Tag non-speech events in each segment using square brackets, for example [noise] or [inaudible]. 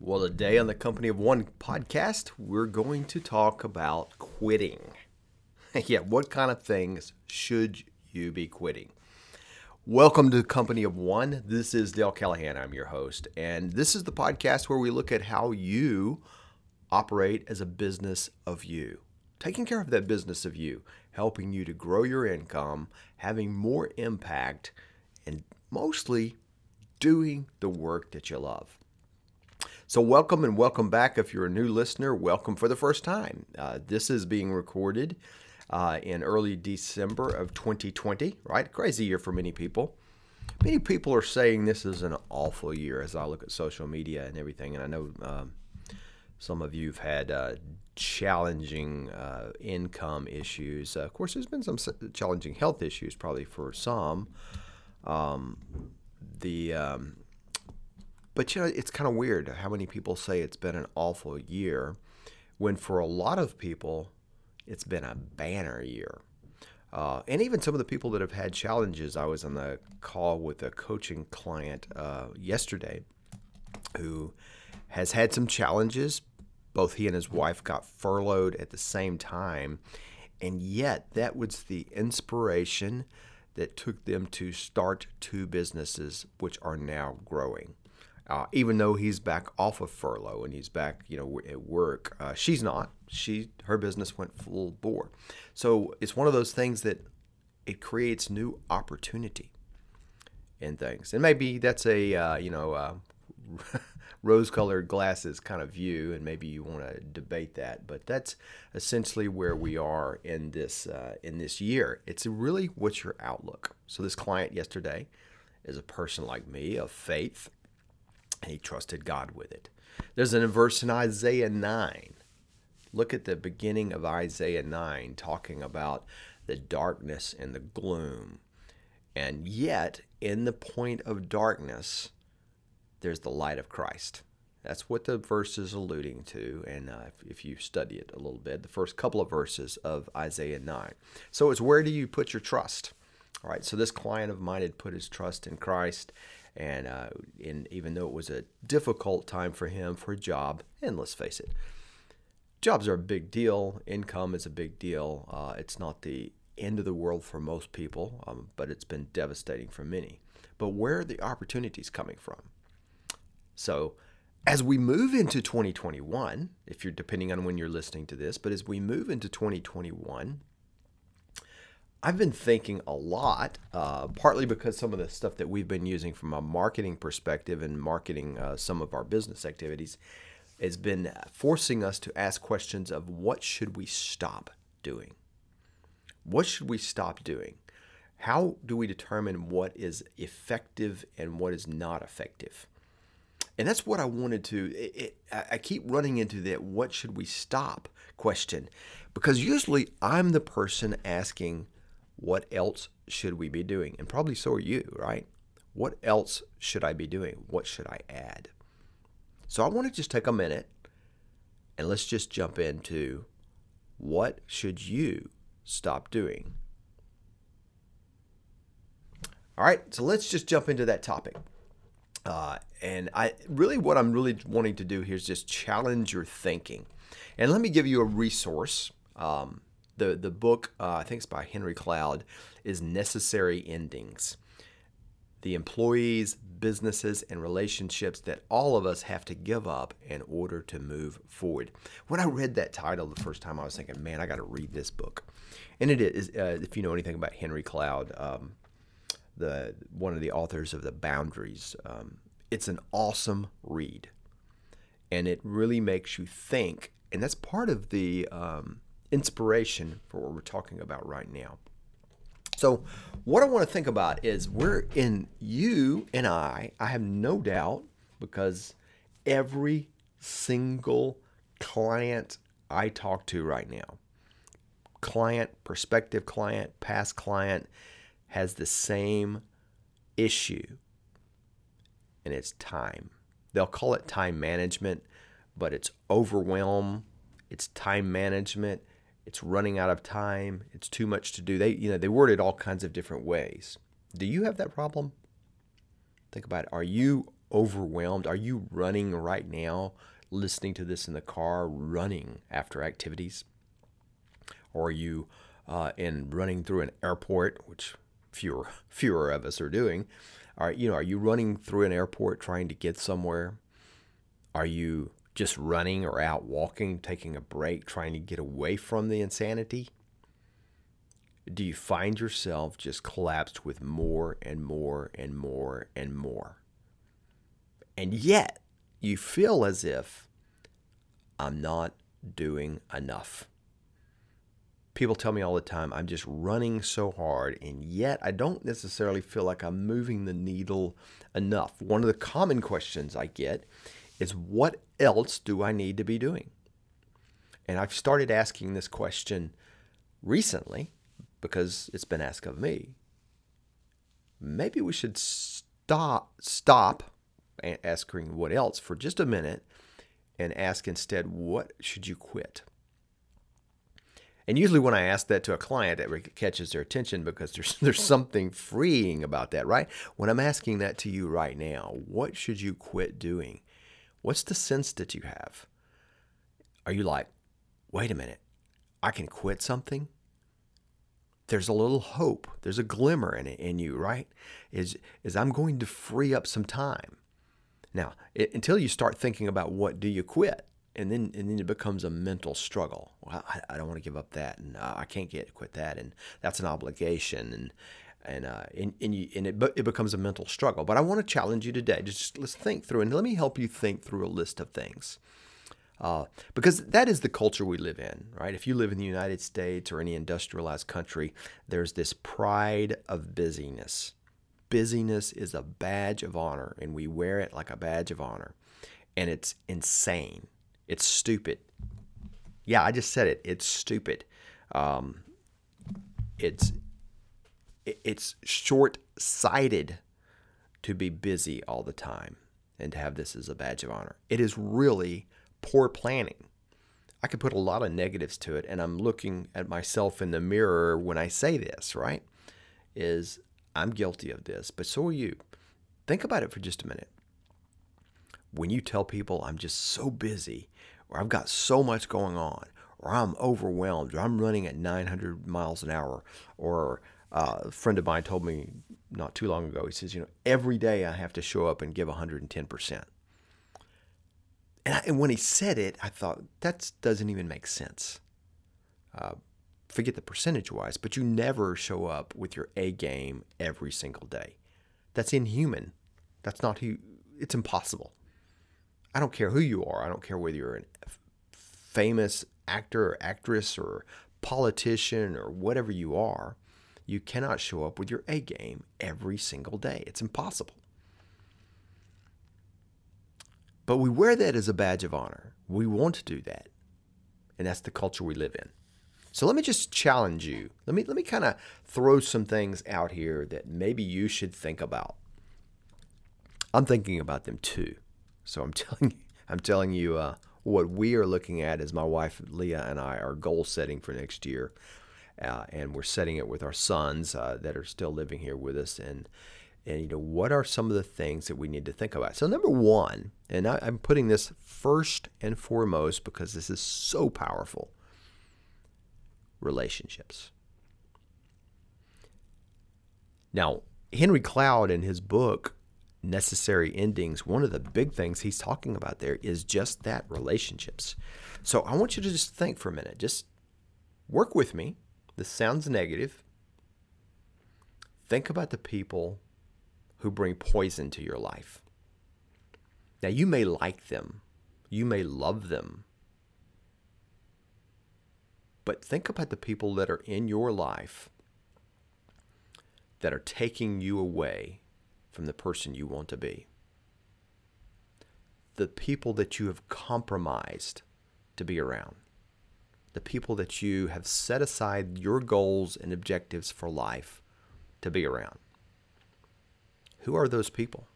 Well, today on the Company of One podcast, we're going to talk about quitting. [laughs] yeah, what kind of things should you be quitting? Welcome to Company of One. This is Dale Callahan. I'm your host. And this is the podcast where we look at how you operate as a business of you, taking care of that business of you, helping you to grow your income, having more impact, and mostly doing the work that you love. So, welcome and welcome back. If you're a new listener, welcome for the first time. Uh, this is being recorded uh, in early December of 2020, right? Crazy year for many people. Many people are saying this is an awful year as I look at social media and everything. And I know um, some of you have had uh, challenging uh, income issues. Uh, of course, there's been some challenging health issues, probably for some. Um, the um, but you know, it's kind of weird how many people say it's been an awful year, when for a lot of people, it's been a banner year. Uh, and even some of the people that have had challenges. I was on the call with a coaching client uh, yesterday who has had some challenges. Both he and his wife got furloughed at the same time. And yet, that was the inspiration that took them to start two businesses, which are now growing. Uh, even though he's back off of furlough and he's back, you know, at work, uh, she's not. She her business went full bore. So it's one of those things that it creates new opportunity in things, and maybe that's a uh, you know uh, [laughs] rose-colored glasses kind of view, and maybe you want to debate that. But that's essentially where we are in this uh, in this year. It's really what's your outlook. So this client yesterday is a person like me of faith, he trusted God with it. There's a verse in Isaiah nine. Look at the beginning of Isaiah 9 talking about the darkness and the gloom. And yet, in the point of darkness, there's the light of Christ. That's what the verse is alluding to. And uh, if, if, you study it a little bit, the first couple of verses of Isaiah 9. So it's where do you put your trust? All right, so this client of mine had put his trust in Christ. And uh, in, even though it was a difficult time for him for a job, and let's face it, jobs are a big deal, income is a big deal. Uh, it's not the end of the world for most people, um, but it's been devastating for many. But where are the opportunities coming from? So, as we move into 2021, if you're depending on when you're listening to this, but as we move into 2021, I've been thinking a lot, uh, partly because some of the stuff that we've been using from a marketing perspective and marketing uh, some of our business activities has been forcing us to ask questions of what should we stop doing? What should we stop doing? How do we determine what is effective and what is not effective? And that's what I wanted to. It, it, I keep running into that what should we stop question because usually I'm the person asking what else should we be doing? And probably so are you, right? What else should I be doing? What should I add? So I want to just take a minute and let's just jump into what should you stop doing? All right, so let's just jump into that topic. Uh, and I really, what I'm really wanting to do here is just challenge your thinking. And let me give you a resource. Um, the the book uh, I think it's by Henry Cloud is Necessary Endings. The employees, businesses, and relationships that all of us have to give up in order to move forward. When I read that title the first time, I was thinking, man, I got to read this book. And it is, uh, if you know anything about Henry Cloud, um, the one of the authors of the Boundaries. Um, it's an awesome read, and it really makes you think. And that's part of the um, inspiration for what we're talking about right now. So, what I want to think about is we're in you and I. I have no doubt because every single client I talk to right now, client, prospective client, past client, has the same issue, and it's time. They'll call it time management, but it's overwhelm, it's time management, it's running out of time, it's too much to do. They you know, they word it all kinds of different ways. Do you have that problem? Think about it. Are you overwhelmed? Are you running right now, listening to this in the car, running after activities? Or are you uh, in running through an airport, which fewer [laughs] fewer of us are doing? Are you know are you running through an airport trying to get somewhere? Are you just running or out walking, taking a break, trying to get away from the insanity? Do you find yourself just collapsed with more and more and more and more? And yet, you feel as if I'm not doing enough. People tell me all the time, I'm just running so hard, and yet I don't necessarily feel like I'm moving the needle enough. One of the common questions I get is, What else do I need to be doing? And I've started asking this question recently because it's been asked of me. Maybe we should stop stop asking what else for just a minute and ask instead what should you quit? And usually when I ask that to a client, it catches their attention because there's [laughs] there's something freeing about that, right? When I'm asking that to you right now, what should you quit doing? What's the sense that you have? Are you like, wait a minute, I can quit something? There's a little hope. There's a glimmer in it in you, right? Is is I'm going to free up some time. Now, it, until you start thinking about what do you quit, and then and then it becomes a mental struggle. Well, I, I don't want to give up that, and uh, I can't get quit that, and that's an obligation, and and uh, and, and, you, and it, it becomes a mental struggle. But I want to challenge you today. Just let's think through, and let me help you think through a list of things. Uh, because that is the culture we live in, right? If you live in the United States or any industrialized country, there's this pride of busyness. Busyness is a badge of honor, and we wear it like a badge of honor. And it's insane. It's stupid. Yeah, I just said it. It's stupid. Um, it's it's short-sighted to be busy all the time and to have this as a badge of honor. It is really poor planning. I could put a lot of negatives to it, and I'm looking at myself in the mirror when I say this, right? Is I'm guilty of this, but so are you. Think about it for just a minute. When you tell people I'm just so busy or I've got so much going on, or I'm overwhelmed, or I'm running at 900 miles an hour, or uh, a friend of mine told me not too long ago, he says, you know, every day I have to show up and give 110%. And, I, and when he said it, I thought, that doesn't even make sense. Uh, forget the percentage wise, but you never show up with your A game every single day. That's inhuman. That's not who, it's impossible. I don't care who you are. I don't care whether you're a famous actor or actress or politician or whatever you are. You cannot show up with your A game every single day. It's impossible. But we wear that as a badge of honor. We want to do that. And that's the culture we live in. So let me just challenge you. Let me let me kind of throw some things out here that maybe you should think about. I'm thinking about them too. So I'm [laughs] telling you, I'm telling you uh, what we are looking at as my wife Leah and I are goal setting for next year, uh, and we're setting it with our sons uh, that are still living here with us, and and you know what are some of the things that we need to think about. So number one, and I, I'm putting this first and foremost because this is so powerful. Relationships. Now, Henry Cloud in his book necessary endings, one of the big things he's talking about there is just that relationships. So I want you to just think for a minute. Just work with me. This sounds negative. Think about the people who bring poison to your life. Now, you may like them, you may love them, but think about the people that are in your life that are taking you away from the person you want to be. The people that you have compromised to be around. The people that you have set aside your goals and objectives for life to be around. Who are those people?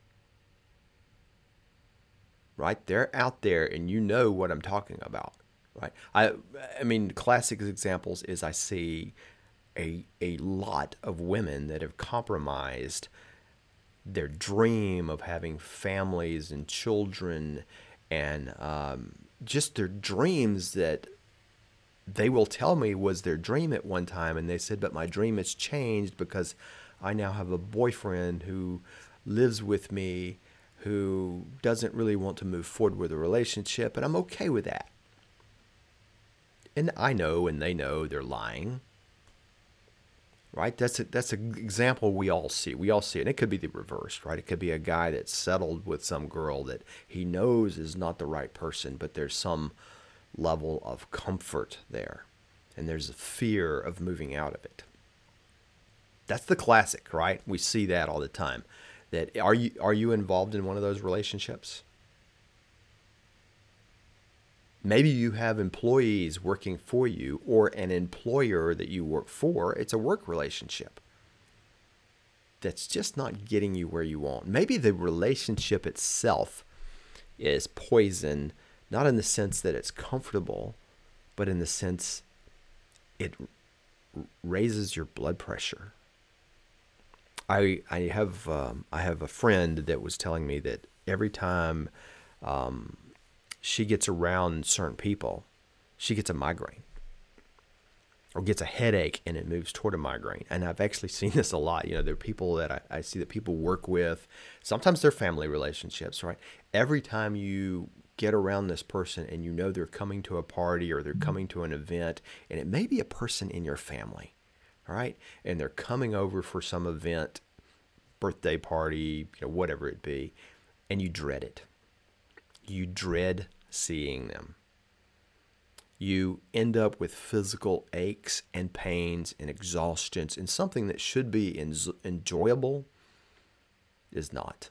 Right? They're out there and you know what I'm talking about. Right? I I mean classic examples is I see a a lot of women that have compromised their dream of having families and children and um, just their dreams that they will tell me was their dream at one time and they said but my dream has changed because i now have a boyfriend who lives with me who doesn't really want to move forward with a relationship and i'm okay with that. And i know and they know they're lying. Right? That's a, that's an example we all see. We all see it. And it could be the reverse right? It could be a guy that's settled with some girl that he knows is not the right person but there's some level of comfort there. And there's a fear of moving out of it. That's the classic right? We see that all the time. That are you are you involved in one of those relationships? Maybe you have employees working for you or an employer that you work for. It's a work relationship that's just not getting you where you want. Maybe the relationship itself is poison, not in the sense that it's comfortable, but in the sense it raises your blood pressure. I I have um, I have a friend that was telling me that every time um, she gets around certain people, she gets a migraine or gets a headache and it moves toward a migraine. And I've actually [laughs] seen this a lot. You know, there are people that I, I see that people work with, sometimes they're family relationships, right? Every time you get around this person and you know they're coming to a party or they're coming to an event, and it may be a person in your family, all right? And they're coming over for some event, birthday party, you know, whatever it be, and you dread it you dread seeing them. You end up with physical aches and pains and exhaustions, and something that should be enjoyable is not.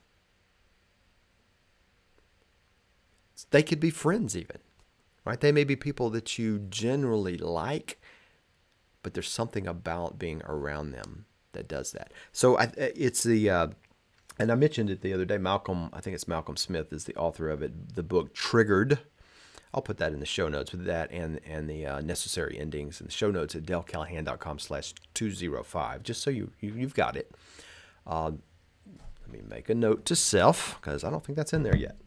They could be friends, even, right? They may be people that you generally like, but there's something about being around them that does that. So I, it's the uh, and I mentioned it the other day. Malcolm, I think it's Malcolm Smith, is the author of it. The book Triggered. I'll put that in the show notes with that and and the uh, necessary endings in the show notes at dalecallahan.com slash 205, just so you, you, have got it. Uh, let me make a note to self because I don't think that's in there yet.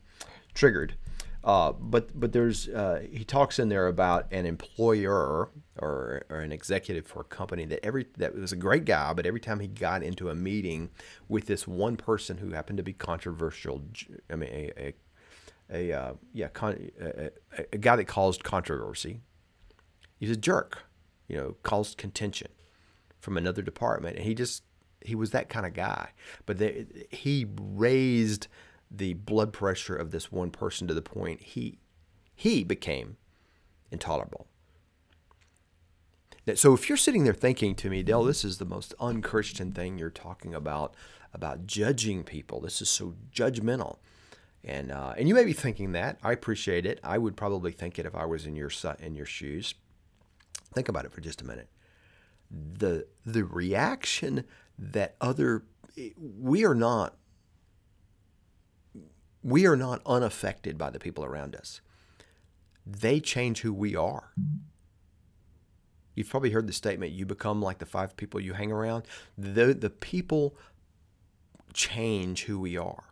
Triggered. Uh, but but there's uh, he talks in there about an employer or, or an executive for a company that every that was a great guy, but every time he got into a meeting with this one person who happened to be controversial, I mean a a, a uh, yeah con, a, a guy that caused controversy, he's a jerk, you know, caused contention from another department, and he just he was that kind of guy, but they, he raised the blood pressure of this one person to the point he he became intolerable. So if you're sitting there thinking to me, Dale, this is the most unchristian thing you're talking about about judging people. This is so judgmental. And uh, and you may be thinking that. I appreciate it. I would probably think it if I was in your in your shoes. Think about it for just a minute. The the reaction that other we are not we are not unaffected by the people around us. They change who we are. You've probably heard the statement, you become like the five people you hang around. The, the people change who we are.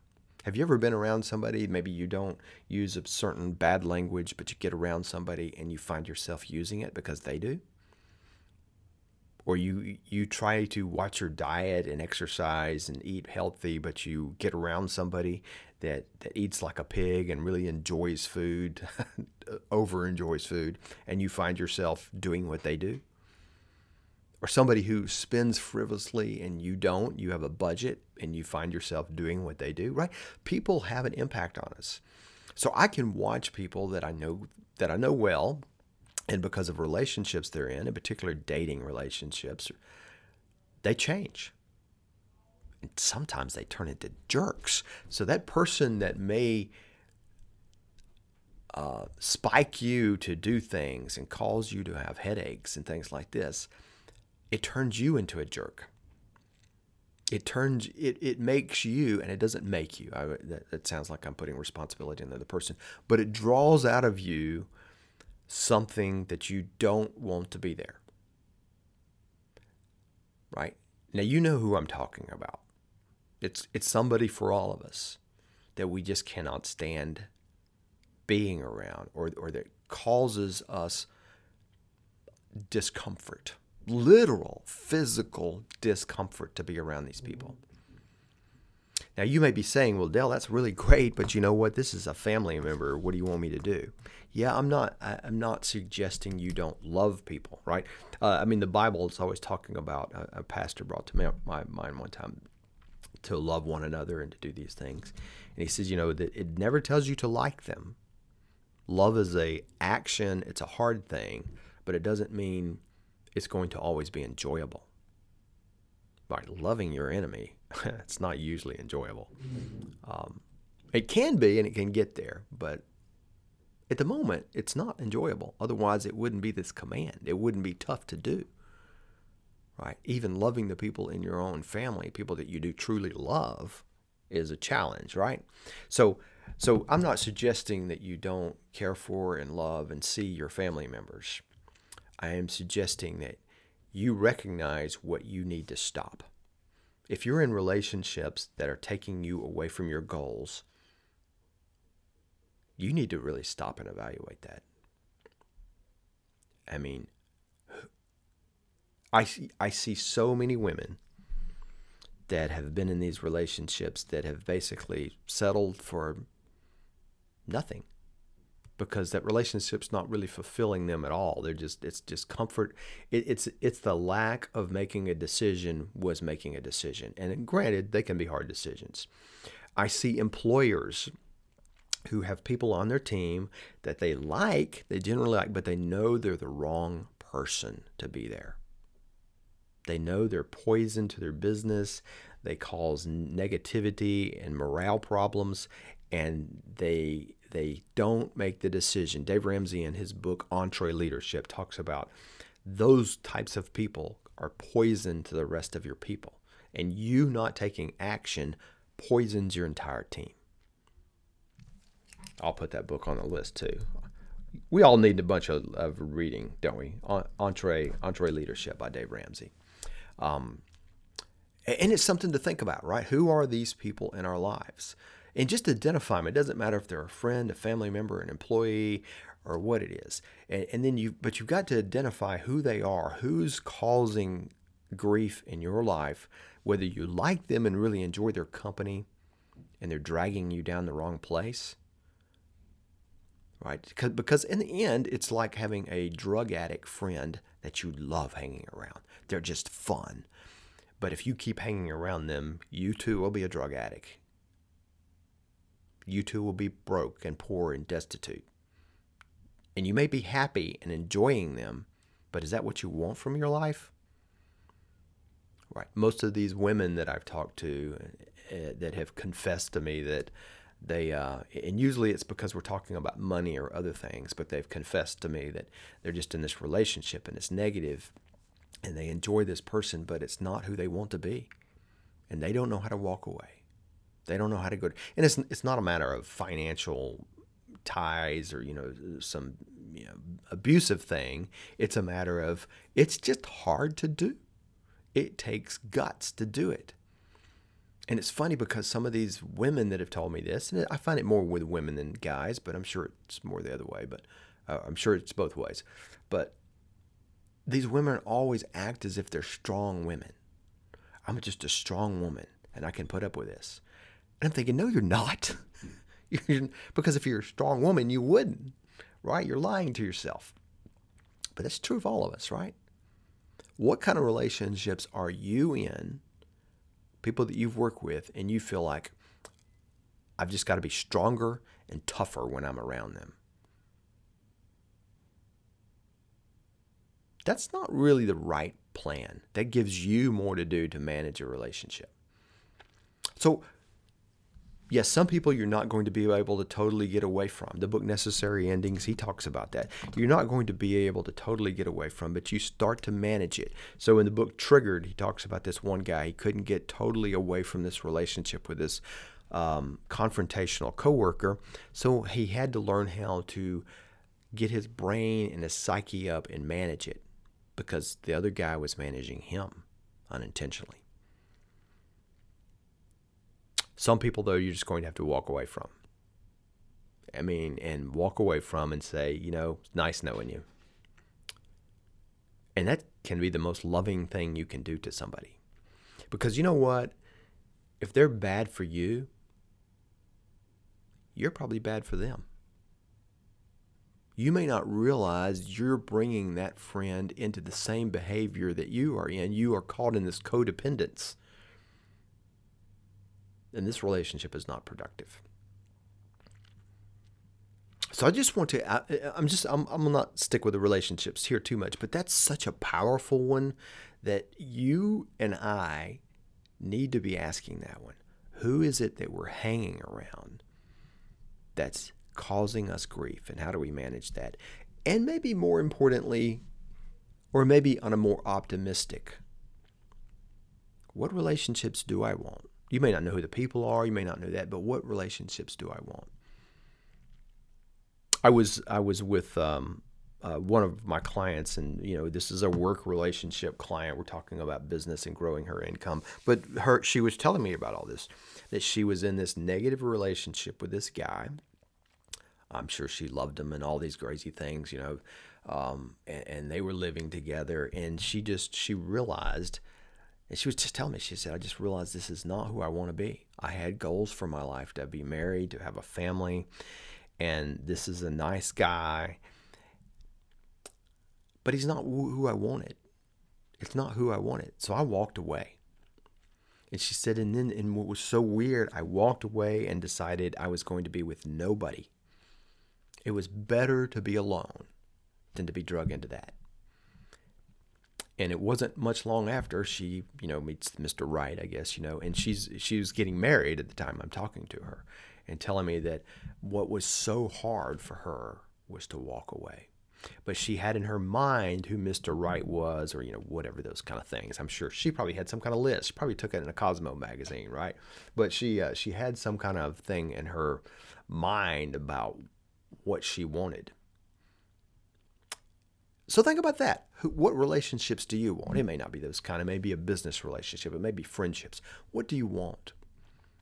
Have you ever been around somebody, maybe you don't use a certain bad language, but you get around somebody and you find yourself using it because they do? Or you you try to watch your diet and exercise and eat healthy, but you get around somebody that, that eats like a pig and really enjoys food, [laughs] over enjoys food, and you find yourself doing what they do. Or somebody who spends frivolously and you don't, you have a budget and you find yourself doing what they do, right? People have an impact on us. So I can watch people that I know that I know well, and because of relationships they're in, in particular dating relationships, they change. And sometimes they turn into jerks. So that person that may uh, spike you to do things and cause you to have headaches and things like this, it turns you into a jerk. It turns it, it makes you, and it doesn't make you. I, that, that sounds like I'm putting responsibility on the other person, but it draws out of you something that you don't want to be there. Right? Now, you know who I'm talking about. It's it's somebody for all of us that we just cannot stand being around or or that causes us discomfort. Literal physical discomfort to be around these people. Now you may be saying, "Well, Dale, that's really great, but you know what? This is a family member. What do you want me to do?" Yeah, I'm not. I'm not suggesting you don't love people, right? Uh, I mean, the Bible is always talking about. A, a pastor brought to my, my mind one time to love one another and to do these things, and he says, you know, that it never tells you to like them. Love is a action. It's a hard thing, but it doesn't mean it's going to always be enjoyable. By loving your enemy, [laughs] it's not usually enjoyable. Um, it can be, and it can get there, but at the moment, it's not enjoyable. Otherwise, it wouldn't be this command. It wouldn't be tough to do. Right? Even loving the people in your own family, people that you do truly love, is a challenge, right? So, so I'm not suggesting that you don't care for and love and see your family members. I am suggesting that you recognize what you need to stop. If you're in relationships that are taking you away from your goals, you need to really stop and evaluate that. I mean, I see, I see so many women that have been in these relationships that have basically settled for nothing because that relationship's not really fulfilling them at all. They're just it's just comfort. It, it's it's the lack of making a decision was making a decision. And granted, they can be hard decisions. I see employers who have people on their team that they like, they generally like, but they know they're the wrong person to be there. They know they're poison to their business. They cause negativity and morale problems, and they they don't make the decision. Dave Ramsey in his book EntreLeadership talks about those types of people are poison to the rest of your people, and you not taking action poisons your entire team. I'll put that book on the list too. We all need a bunch of, of reading, don't we? Entre EntreLeadership by Dave Ramsey. Um, and it's something to think about, right? Who are these people in our lives? And just identify them. It doesn't matter if they're a friend, a family member, an employee, or what it is. And, and then you, but you've got to identify who they are, who's causing grief in your life, whether you like them and really enjoy their company, and they're dragging you down the wrong place right? Because in the end, it's like having a drug addict friend that you love hanging around. They're just fun. But if you keep hanging around them, you too will be a drug addict. You too will be broke and poor and destitute. And you may be happy and enjoying them, but is that what you want from your life? Right. Most of these women that I've talked to uh, that have confessed to me that they uh, and usually it's because we're talking about money or other things but they've confessed to me that they're just in this relationship and it's negative and they enjoy this person but it's not who they want to be and they don't know how to walk away they don't know how to go to, and it's it's not a matter of financial ties or you know some you know, abusive thing it's a matter of it's just hard to do it takes guts to do it and it's funny because some of these women that have told me this, and I find it more with women than guys, but I'm sure it's more the other way. But uh, I'm sure it's both ways. But these women always act as if they're strong women. I'm just a strong woman, and I can put up with this. And I'm thinking, no, you're not. [laughs] because if you're a strong woman, you wouldn't, right? You're lying to yourself. But that's true of all of us, right? What kind of relationships are you in? people that you've worked with, and you feel like I've just got to be stronger and tougher when I'm around them. That's not really the right plan. That gives you more to do to manage a relationship. So, yes, some people you're not going to be able to totally get away from. The book Necessary Endings, he talks about that. You're not going to be able to totally get away from, but you start to manage it. So in the book Triggered, he talks about this one guy. He couldn't get totally away from this relationship with this um, confrontational coworker, so he had to learn how to get his brain and his psyche up and manage it because the other guy was managing him unintentionally. Some people, though, you're just going to have to walk away from. I mean, and walk away from and say, you know, it's nice knowing you. And that can be the most loving thing you can do to somebody. Because you know what? If they're bad for you, you're probably bad for them. You may not realize you're bringing that friend into the same behavior that you are in. You are caught in this codependence. And this relationship is not productive. So I just want to, I, am just, I'm, I'm not stick with the relationships here too much, but that's such a powerful one that you and I need to be asking that one. Who is it that we're hanging around that's causing us grief and how do we manage that? And maybe more importantly, or maybe on a more optimistic, what relationships do I want? You may not know who the people are, you may not know that, but what relationships do I want? I was I was with um, uh, one of my clients, and you know this is a work relationship client. We're talking about business and growing her income, but her she was telling me about all this, that she was in this negative relationship with this guy. I'm sure she loved him and all these crazy things, you know, um, and, and they were living together, and she just she realized. And she was just telling me, she said, I just realized this is not who I want to be. I had goals for my life to be married, to have a family and this is a nice guy, but he's not who I wanted. It's not who I wanted. So I walked away. And she said, and then, and what was so weird, I walked away and decided I was going to be with nobody. It was better to be alone than to be drug into that. And it wasn't much long after she, you know, meets Mr. Right, I guess, you know, and she's she was getting married at the time I'm talking to her and telling me that what was so hard for her was to walk away. But she had in her mind who Mr. Right was, or you know, whatever those kind of things. I'm sure she probably had some kind of list. She probably took it in a Cosmo magazine, right? But she uh, she had some kind of thing in her mind about what she wanted. So think about that. What relationships do you want? It may not be those kind. It may be a business relationship. It may be friendships. What do you want?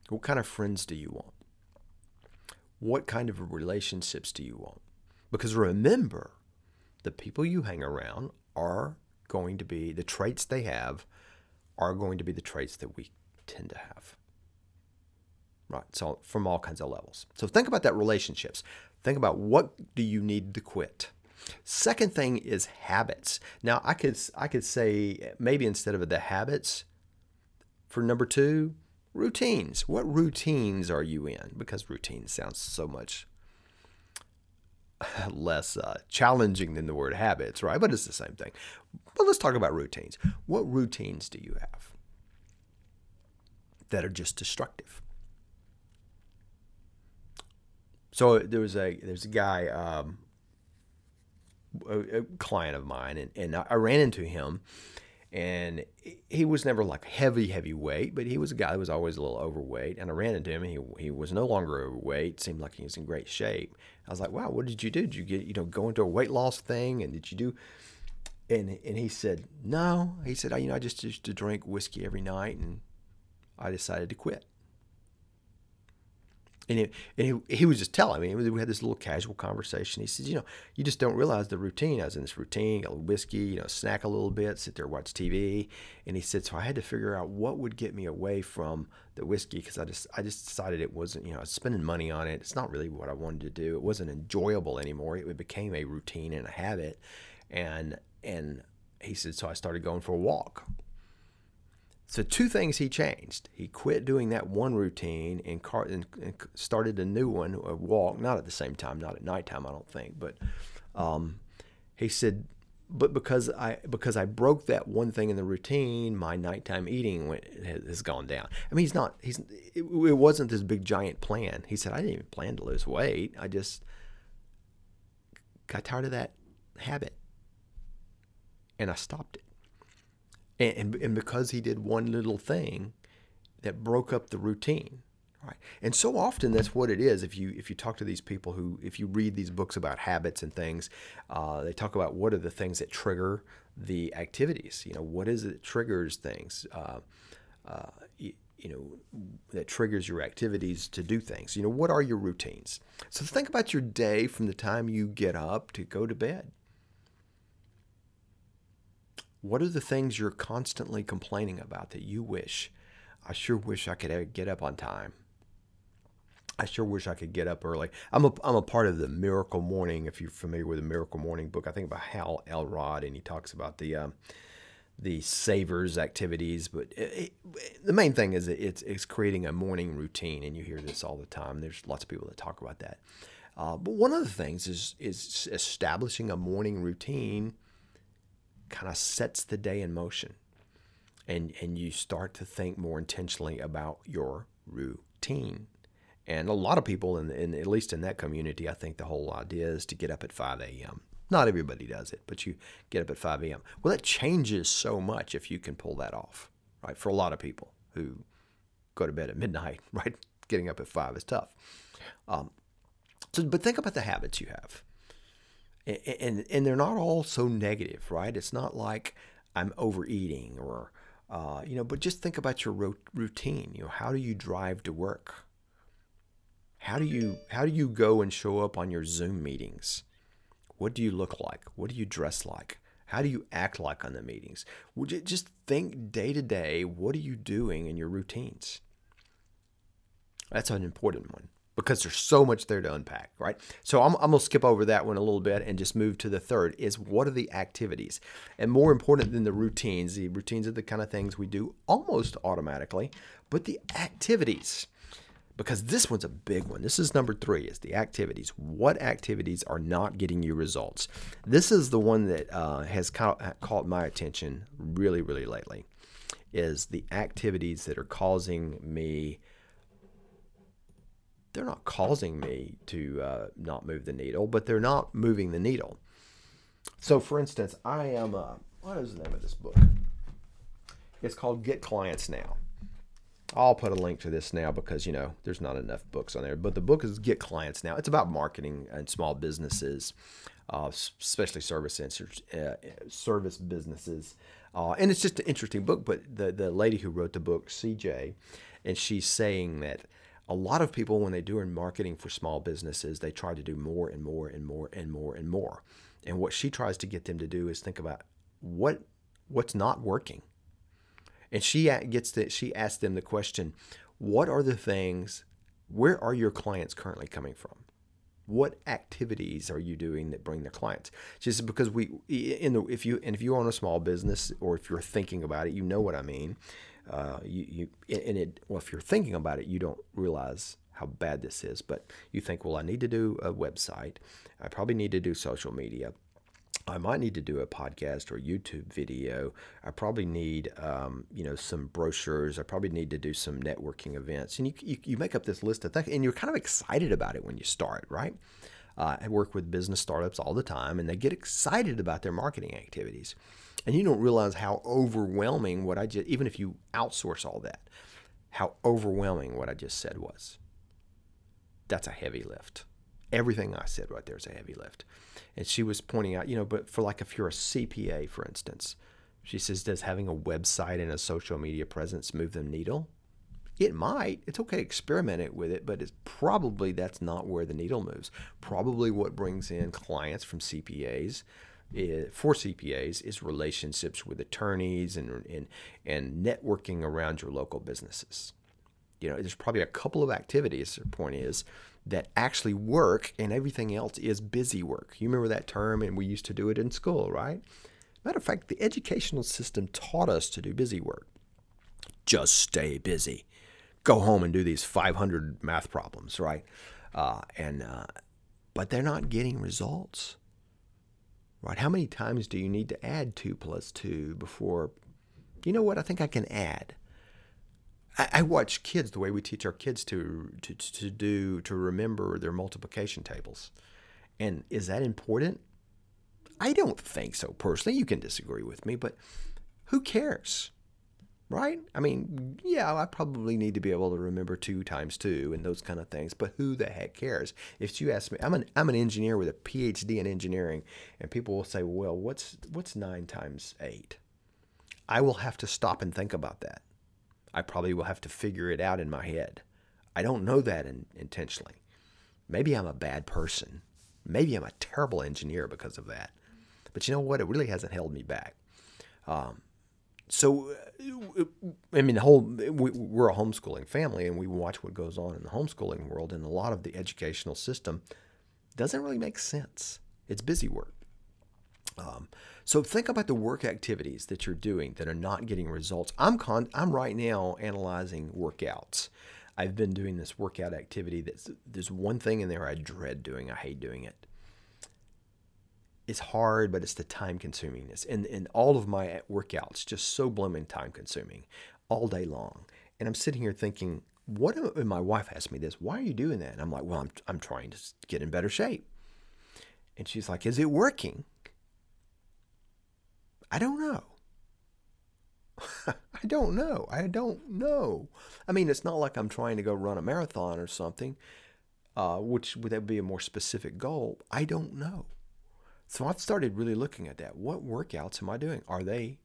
What kind of friends do you want? What kind of relationships do you want? Because remember, the people you hang around are going to be, the traits they have are going to be the traits that we tend to have. Right. So, from all kinds of levels. So, think about that relationships. Think about what do you need to quit. Second thing is habits. Now, I could I could say maybe instead of the habits for number 2, routines. What routines are you in? Because routine sounds so much [laughs] less uh, challenging than the word habits, right? But it's the same thing. But let's talk about routines. What routines do you have that are just destructive? So there was a there's a guy, um, a, a client of mine, and, and I ran into him and he was never like heavy heavy weight, but he was a guy that was always a little overweight. And I ran into him, and he he was no longer overweight. Seemed like he was in great shape. I was like, "Wow, what did you do? Did you get you know go into a weight loss thing? And did you do?" And and he said, "No." He said, "You know, I just used to drink whiskey every night, and I decided to quit." And, he, and he, he was just telling me, we had this little casual conversation. He says, you know, you just don't realize the routine. I was in this routine, a whiskey, you know, snack a little bit, sit there, watch TV. And he said, so I had to figure out what would get me away from the whiskey because I just, I just decided it wasn't, you know, I was spending money on it. It's not really what I wanted to do. It wasn't enjoyable anymore. It became a routine and a habit. And, and he said, so I started going for a walk so two things he changed. He quit doing that one routine and, car- and, and started a new one, a walk. Not at the same time, not at nighttime, I don't think. But um, he said, but because I because I broke that one thing in the routine, my nighttime eating went, has gone down. I mean, he's not. He's it, it wasn't this big giant plan. He said I didn't even plan to lose weight. I just got tired of that habit, and I stopped it. And, and, because he did one little thing that broke up the routine. Right. And so often that's what it is. If you if you talk to these people who, if you read these books about habits and things, uh, they talk about what are the things that trigger the activities. You know, what is it that triggers things? Uh, uh, you know that triggers your activities to do things. You know, what are your routines? So think about your day from the time you get up to go to bed. What are the things you're constantly complaining about that you wish? I sure wish I could get up on time. I sure wish I could get up early. I'm a, I'm a part of the Miracle Morning. If you're familiar with the Miracle Morning book, I think about Hal Elrod, and he talks about the um, the savers activities. But it, it, the main thing is it's it's creating a morning routine, and you hear this all the time. There's lots of people that talk about that. Uh, but one of the things is is establishing a morning routine. Kind of sets the day in motion, and and you start to think more intentionally about your routine. And a lot of people, in, in at least in that community, I think the whole idea is to get up at 5 a.m. Not everybody does it, but you get up at 5 a.m. Well, that changes so much if you can pull that off, right? For a lot of people who go to bed at midnight, [laughs] right? Getting up at 5 is tough. Um, so, but think about the habits you have. And, and, and they're not all so negative, right? It's not like I'm overeating or, uh, you know, but just think about your ro- routine. You know, how do you drive to work? How do you how do you go and show up on your Zoom meetings? What do you look like? What do you dress like? How do you act like on the meetings? Would you just think day to day, what are you doing in your routines? That's an important one because there's so much there to unpack, right? So I'm, I'm going to skip over that one a little bit and just move to the third is what are the activities? And more important than the routines, the routines are the kind of things we do almost automatically, but the activities because this one's a big one. This is number three is the activities. What activities are not getting you results? This is the one that uh, has ca- caught my attention really, really lately is the activities that are causing me they're not causing me to uh, not move the needle, but they're not moving the needle. So, for instance, I am, what is the name of this book? It's called Get Clients Now. I'll put a link to this now because you know there's not enough books on there. But the book is Get Clients Now. It's about marketing and small businesses, uh, especially service uh, service businesses, uh, and it's just an interesting book. But the the lady who wrote the book, CJ, and she's saying that a lot of people when they do in marketing for small businesses, they try to do more and more and more and more and more. And what she tries to get them to do is think about what what's not working and she gets to, she asks them the question, what are the things, where are your clients currently coming from? What activities are you doing that bring the clients? Just because we, in the, if you, and if you own a small business or if you're thinking about it, you know what I mean. Uh, you, you, and it, well, if you're thinking about it, you don't realize how bad this is, but you think, well, I need to do a website. I probably need to do social media. I might need to do a podcast or YouTube video. I probably need, um, you know, some brochures. I probably need to do some networking events. And you, you, you make up this list of things, and you're kind of excited about it when you start, right? Uh, I work with business startups all the time, and they get excited about their marketing activities. And you don't realize how overwhelming what I just, even if you outsource all that, how overwhelming what I just said was. That's a heavy lift. Everything I said right there is a heavy lift. And she was pointing out, you know, but for like if you're a CPA, for instance, she says, does having a website and a social media presence move the needle? It might. It's okay to experiment it with it, but it's probably that's not where the needle moves. Probably what brings in clients from CPAs for CPAs is relationships with attorneys and, and and networking around your local businesses. You know, there's probably a couple of activities. The point is that actually work and everything else is busy work. You remember that term, and we used to do it in school, right? Matter of fact, the educational system taught us to do busy work. Just stay busy. Go home and do these 500 math problems, right? Uh, and uh, but they're not getting results, right? How many times do you need to add two plus two before? You know what? I think I can add. I, I watch kids the way we teach our kids to, to to do to remember their multiplication tables. And is that important? I don't think so personally. You can disagree with me, but who cares? Right? I mean, yeah, I probably need to be able to remember two times two and those kind of things, but who the heck cares? If you ask me, I'm an I'm an engineer with a PhD in engineering, and people will say, Well, what's what's nine times eight? I will have to stop and think about that. I probably will have to figure it out in my head. I don't know that in, intentionally. Maybe I'm a bad person. Maybe I'm a terrible engineer because of that. But you know what? It really hasn't held me back. Um, so, uh, I mean, the whole we're a homeschooling family, and we watch what goes on in the homeschooling world, and a lot of the educational system doesn't really make sense. It's busy work. Um, so think about the work activities that you're doing that are not getting results. I'm con- I'm right now analyzing workouts. I've been doing this workout activity that's there's one thing in there I dread doing. I hate doing it. It's hard, but it's the time consumingness. And and all of my workouts just so blooming time consuming all day long. And I'm sitting here thinking, what am, my wife asked me this, why are you doing that? And I'm like, well, I'm I'm trying to get in better shape. And she's like, is it working? I don't know. [laughs] I don't know. I don't know. I mean, it's not like I'm trying to go run a marathon or something, uh, which would that be a more specific goal? I don't know. So I've started really looking at that. What workouts am I doing? Are they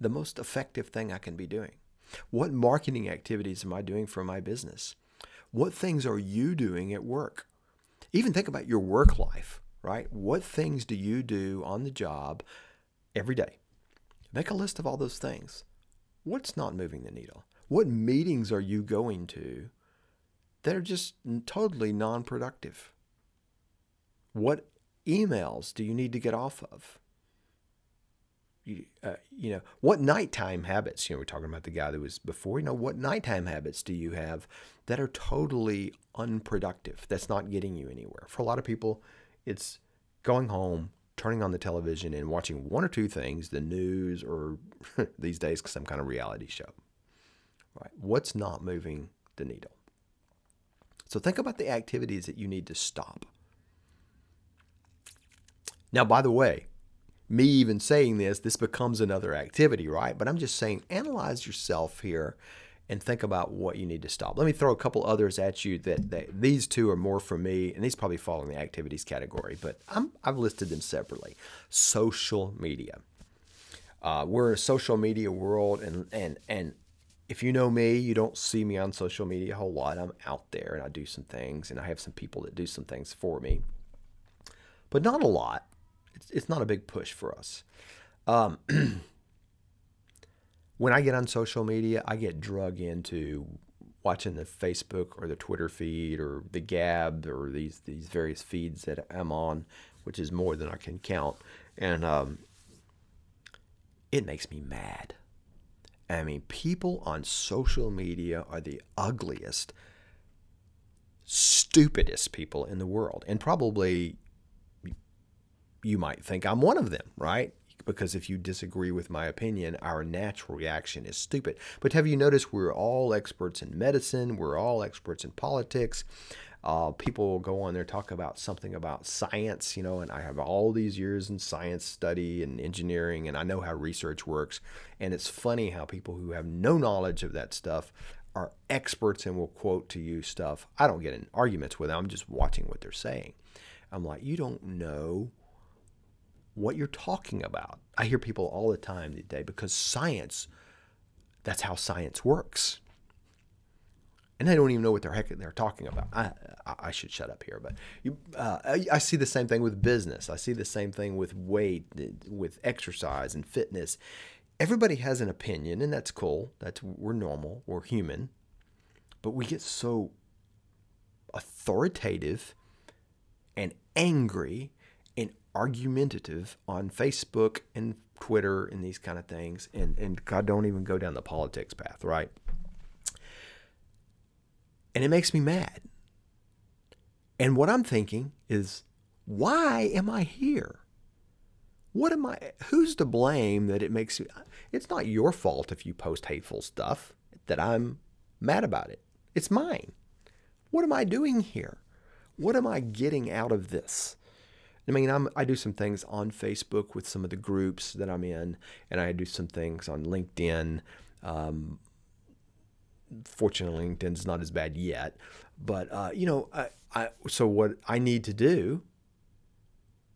the most effective thing I can be doing? What marketing activities am I doing for my business? What things are you doing at work? Even think about your work life, right? What things do you do on the job every day? Make a list of all those things. What's not moving the needle? What meetings are you going to that are just totally non productive? What emails do you need to get off of? You, uh, you know, what nighttime habits, you know, we're talking about the guy that was before, you know, what nighttime habits do you have that are totally unproductive? That's not getting you anywhere. For a lot of people, it's going home, turning on the television and watching one or two things, the news or [laughs] these days some kind of reality show. Right? What's not moving the needle? So think about the activities that you need to stop. Now, by the way, me even saying this, this becomes another activity, right? But I'm just saying, analyze yourself here and think about what you need to stop. Let me throw a couple others at you that, that these two are more for me, and these probably fall in the activities category, but I'm, I've listed them separately. Social media. Uh, we're in a social media world, and, and, and if you know me, you don't see me on social media a whole lot. I'm out there and I do some things, and I have some people that do some things for me, but not a lot. It's, it's not a big push for us. Um, [clears throat] when I get on social media, I get drug into watching the Facebook or the Twitter feed or the Gab or these these various feeds that I'm on, which is more than I can count, and um, it makes me mad. I mean, people on social media are the ugliest, stupidest people in the world, and probably you might think I'm one of them, right? because if you disagree with my opinion, our natural reaction is stupid. But have you noticed we're all experts in medicine, we're all experts in politics. Uh, people go on there talk about something about science, you know, and I have all these years in science study and engineering, and I know how research works. And it's funny how people who have no knowledge of that stuff are experts and will quote to you stuff. I don't get in arguments with them. I'm just watching what they're saying. I'm like, you don't know what you're talking about. I hear people all the time today because science, that's how science works. And I don't even know what the heck they're talking about. I, I should shut up here, but you, uh, I, I see the same thing with business. I see the same thing with weight, with exercise and fitness. Everybody has an opinion, and that's cool. That's we're normal, we're human, but we get so authoritative and angry argumentative on Facebook and Twitter and these kind of things. And, and God, don't even go down the politics path, right? And it makes me mad. And what I'm thinking is, why am I here? What am I? Who's to blame that it makes you? It's not your fault if you post hateful stuff that I'm mad about it. It's mine. What am I doing here? What am I getting out of this? I mean, I'm, I do some things on Facebook with some of the groups that I'm in, and I do some things on LinkedIn. Um, fortunately, LinkedIn's not as bad yet, but uh, you know, I, I so what I need to do,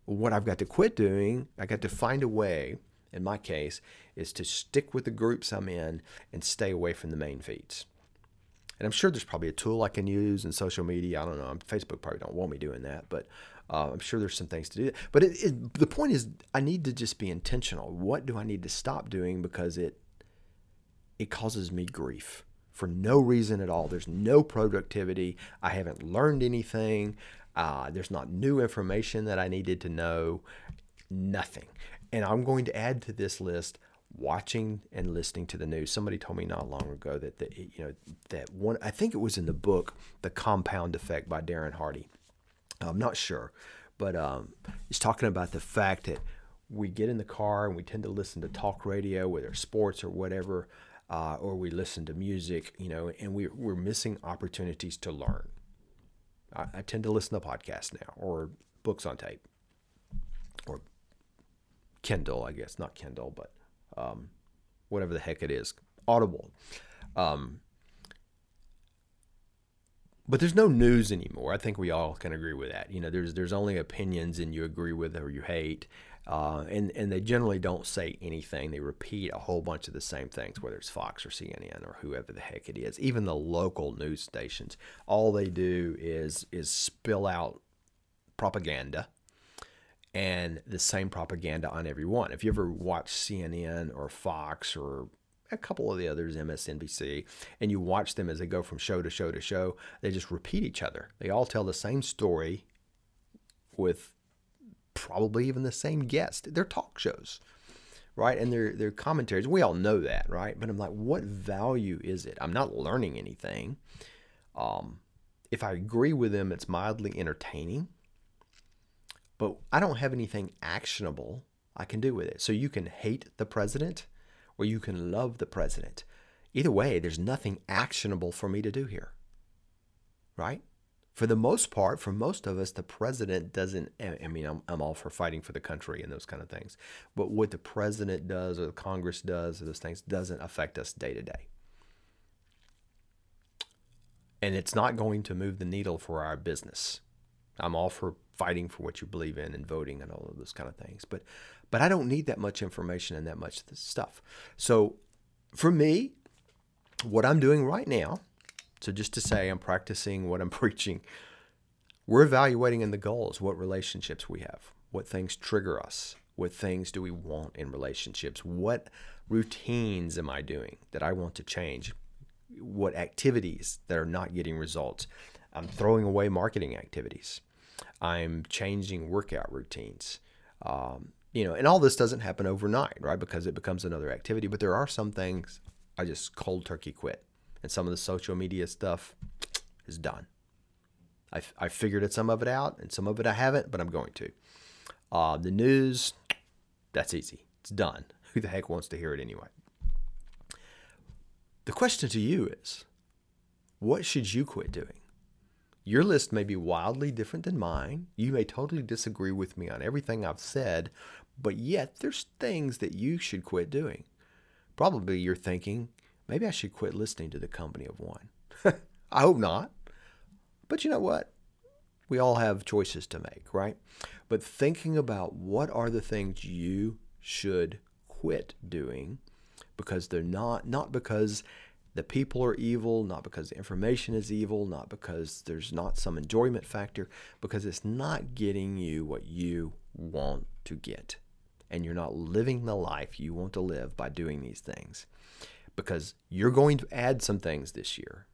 what I've got to quit doing, I got to find a way, in my case, is to stick with the groups I'm in and stay away from the main feeds. And I'm sure there's probably a tool I can use in social media. I don't know. Facebook probably don't want me doing that, but uh, I'm sure there's some things to do. But it, it, the point is, I need to just be intentional. What do I need to stop doing because it it causes me grief for no reason at all. There's no productivity. I haven't learned anything. Uh, there's not new information that I needed to know. Nothing. And I'm going to add to this list watching and listening to the news. Somebody told me not long ago that the, you know that one. I think it was in the book, The Compound Effect by Darren Hardy. I'm not sure, but um, he's talking about the fact that we get in the car and we tend to listen to talk radio, whether sports or whatever, uh, or we listen to music, you know, and we, we're missing opportunities to learn. I, I tend to listen to podcasts now or books on tape or Kindle, I guess, not Kindle, but um, whatever the heck it is, Audible. Um, but there's no news anymore. I think we all can agree with that. You know, there's there's only opinions, and you agree with or you hate, uh, and and they generally don't say anything. They repeat a whole bunch of the same things, whether it's Fox or CNN or whoever the heck it is. Even the local news stations, all they do is is spill out propaganda and the same propaganda on everyone. If you ever watch CNN or Fox or a couple of the others, MSNBC, and you watch them as they go from show to show to show, they just repeat each other. They all tell the same story with probably even the same guest. They're talk shows, right? And they're, they're commentaries. We all know that, right? But I'm like, what value is it? I'm not learning anything. Um, if I agree with them, it's mildly entertaining but I don't have anything actionable I can do with it. So you can hate the president or you can love the president. Either way, there's nothing actionable for me to do here. Right? For the most part, for most of us, the president doesn't. I mean, I'm, I'm all for fighting for the country and those kind of things. But what the president does or the Congress does or those things doesn't affect us day to day. And it's not going to move the needle for our business. I'm all for fighting for what you believe in and voting and all of those kind of things. But but I don't need that much information and that much stuff. So for me, what I'm doing right now, so just to say I'm practicing what I'm [laughs] preaching, we're evaluating in the goals what relationships we have, what things trigger us, what things do we want in relationships, what routines am I doing that I want to change, what activities that are not getting results. I'm throwing away marketing activities. I'm changing workout routines. Um, you know, and all this doesn't happen overnight, right? Because it becomes another activity. But there are some things I just cold turkey quit, and some of the social media stuff is done. I I figured it, some of it out, and some of it I haven't, but I'm going to. Uh, the news, that's easy. It's done. [laughs] Who the heck wants to hear it anyway? The question to you is, what should you quit doing? Your list may be wildly different than mine. You may totally disagree with me on everything I've said, but yet there's things that you should quit doing. Probably you're thinking, maybe I should quit listening to the company of one. [laughs] I hope not. But you know what? We all have choices to make, right? But thinking about what are the things you should quit doing because they're not not because the people are evil, not because the information is evil, not because there's not some enjoyment factor, because it's not getting you what you want to get. And you're not living the life you want to live by doing these things. Because you're going to add some things this year.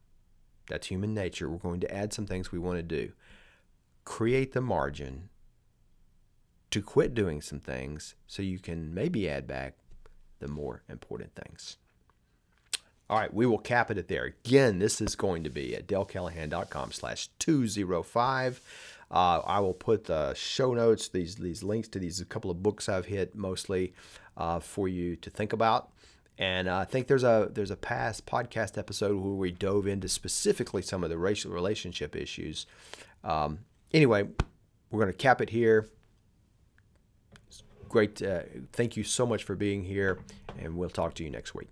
That's human nature. We're going to add some things we want to do. Create the margin to quit doing some things so you can maybe add back the more important things. All right, we will cap it at there. Again, this is going to be at dalecallahan.com slash 205. Uh, I will put the show notes, these these links to these a couple of books I've hit mostly uh, for you to think about. And uh, I think there's a there's a past podcast episode where we dove into specifically some of the racial relationship issues. Um, anyway, we're going to cap it here. Great. Uh, thank you so much for being here, and we'll talk to you next week.